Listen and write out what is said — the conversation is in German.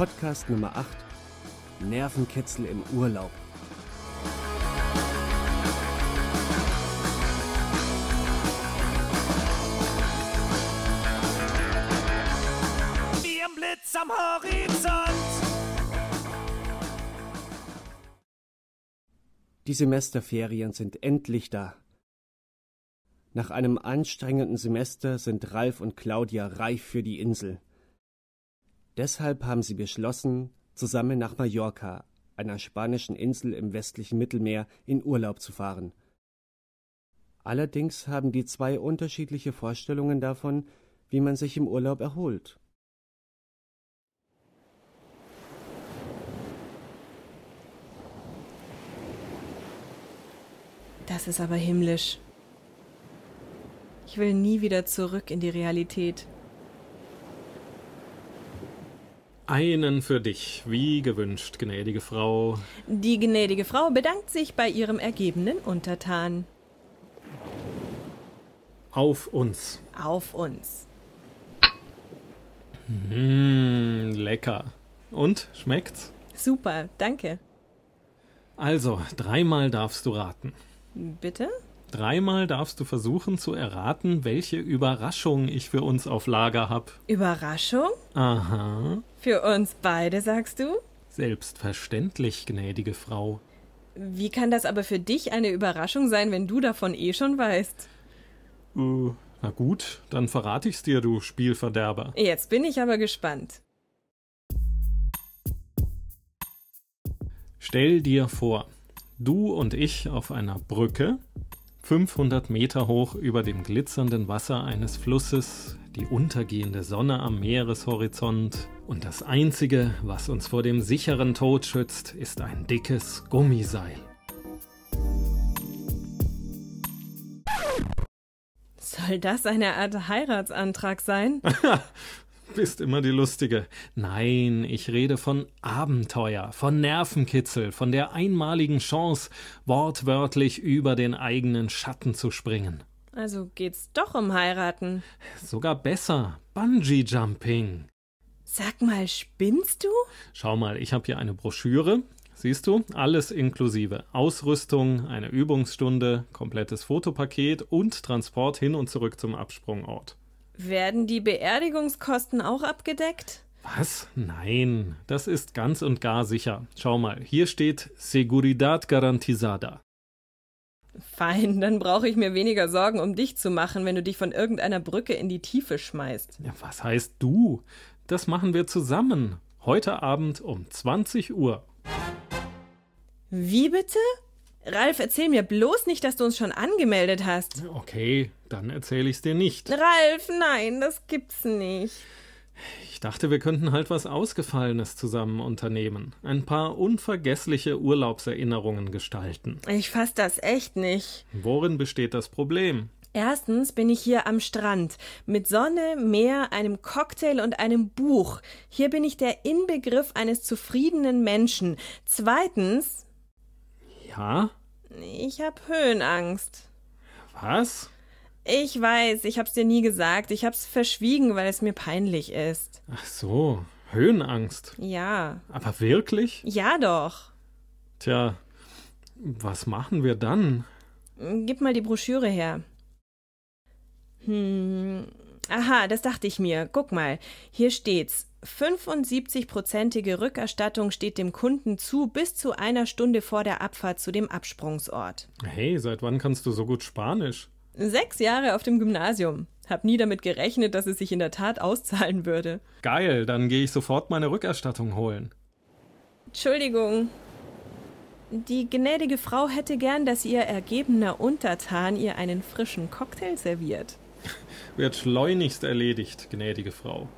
Podcast Nummer 8 Nervenkitzel im Urlaub. Wie ein Blitz am Horizont. Die Semesterferien sind endlich da. Nach einem anstrengenden Semester sind Ralf und Claudia reif für die Insel. Deshalb haben sie beschlossen, zusammen nach Mallorca, einer spanischen Insel im westlichen Mittelmeer, in Urlaub zu fahren. Allerdings haben die zwei unterschiedliche Vorstellungen davon, wie man sich im Urlaub erholt. Das ist aber himmlisch. Ich will nie wieder zurück in die Realität. Einen für dich, wie gewünscht, gnädige Frau. Die gnädige Frau bedankt sich bei ihrem ergebenen Untertan. Auf uns. Auf uns. Mmh, lecker. Und, schmeckt's? Super, danke. Also, dreimal darfst du raten. Bitte? Dreimal darfst du versuchen zu erraten, welche Überraschung ich für uns auf Lager hab. Überraschung? Aha. Für uns beide, sagst du? Selbstverständlich, gnädige Frau. Wie kann das aber für dich eine Überraschung sein, wenn du davon eh schon weißt? Äh, na gut, dann verrate ich's dir, du Spielverderber. Jetzt bin ich aber gespannt. Stell dir vor, du und ich auf einer Brücke, 500 Meter hoch über dem glitzernden Wasser eines Flusses, die untergehende Sonne am Meereshorizont und das Einzige, was uns vor dem sicheren Tod schützt, ist ein dickes Gummiseil. Soll das eine Art Heiratsantrag sein? Bist immer die Lustige. Nein, ich rede von Abenteuer, von Nervenkitzel, von der einmaligen Chance, wortwörtlich über den eigenen Schatten zu springen. Also geht's doch um heiraten. Sogar besser, Bungee Jumping. Sag mal, spinnst du? Schau mal, ich habe hier eine Broschüre. Siehst du? Alles inklusive. Ausrüstung, eine Übungsstunde, komplettes Fotopaket und Transport hin und zurück zum Absprungort. Werden die Beerdigungskosten auch abgedeckt? Was? Nein, das ist ganz und gar sicher. Schau mal, hier steht Seguridad garantizada. Fein, dann brauche ich mir weniger Sorgen um dich zu machen, wenn du dich von irgendeiner Brücke in die Tiefe schmeißt. Ja, was heißt du? Das machen wir zusammen. Heute Abend um 20 Uhr. Wie bitte? Ralf, erzähl mir bloß nicht, dass du uns schon angemeldet hast. Okay, dann erzähle ich's dir nicht. Ralf, nein, das gibt's nicht. Ich dachte, wir könnten halt was Ausgefallenes zusammen unternehmen. Ein paar unvergessliche Urlaubserinnerungen gestalten. Ich fass das echt nicht. Worin besteht das Problem? Erstens bin ich hier am Strand mit Sonne, Meer, einem Cocktail und einem Buch. Hier bin ich der Inbegriff eines zufriedenen Menschen. Zweitens, Ja? ich hab Höhenangst. Was? Ich weiß, ich hab's dir nie gesagt. Ich hab's verschwiegen, weil es mir peinlich ist. Ach so, Höhenangst. Ja. Aber wirklich? Ja doch. Tja, was machen wir dann? Gib mal die Broschüre her. Hm. Aha, das dachte ich mir. Guck mal, hier steht's. 75-prozentige Rückerstattung steht dem Kunden zu bis zu einer Stunde vor der Abfahrt zu dem Absprungsort. Hey, seit wann kannst du so gut Spanisch? Sechs Jahre auf dem Gymnasium. Hab nie damit gerechnet, dass es sich in der Tat auszahlen würde. Geil, dann gehe ich sofort meine Rückerstattung holen. Entschuldigung. Die gnädige Frau hätte gern, dass ihr ergebener Untertan ihr einen frischen Cocktail serviert. Wird schleunigst erledigt, gnädige Frau.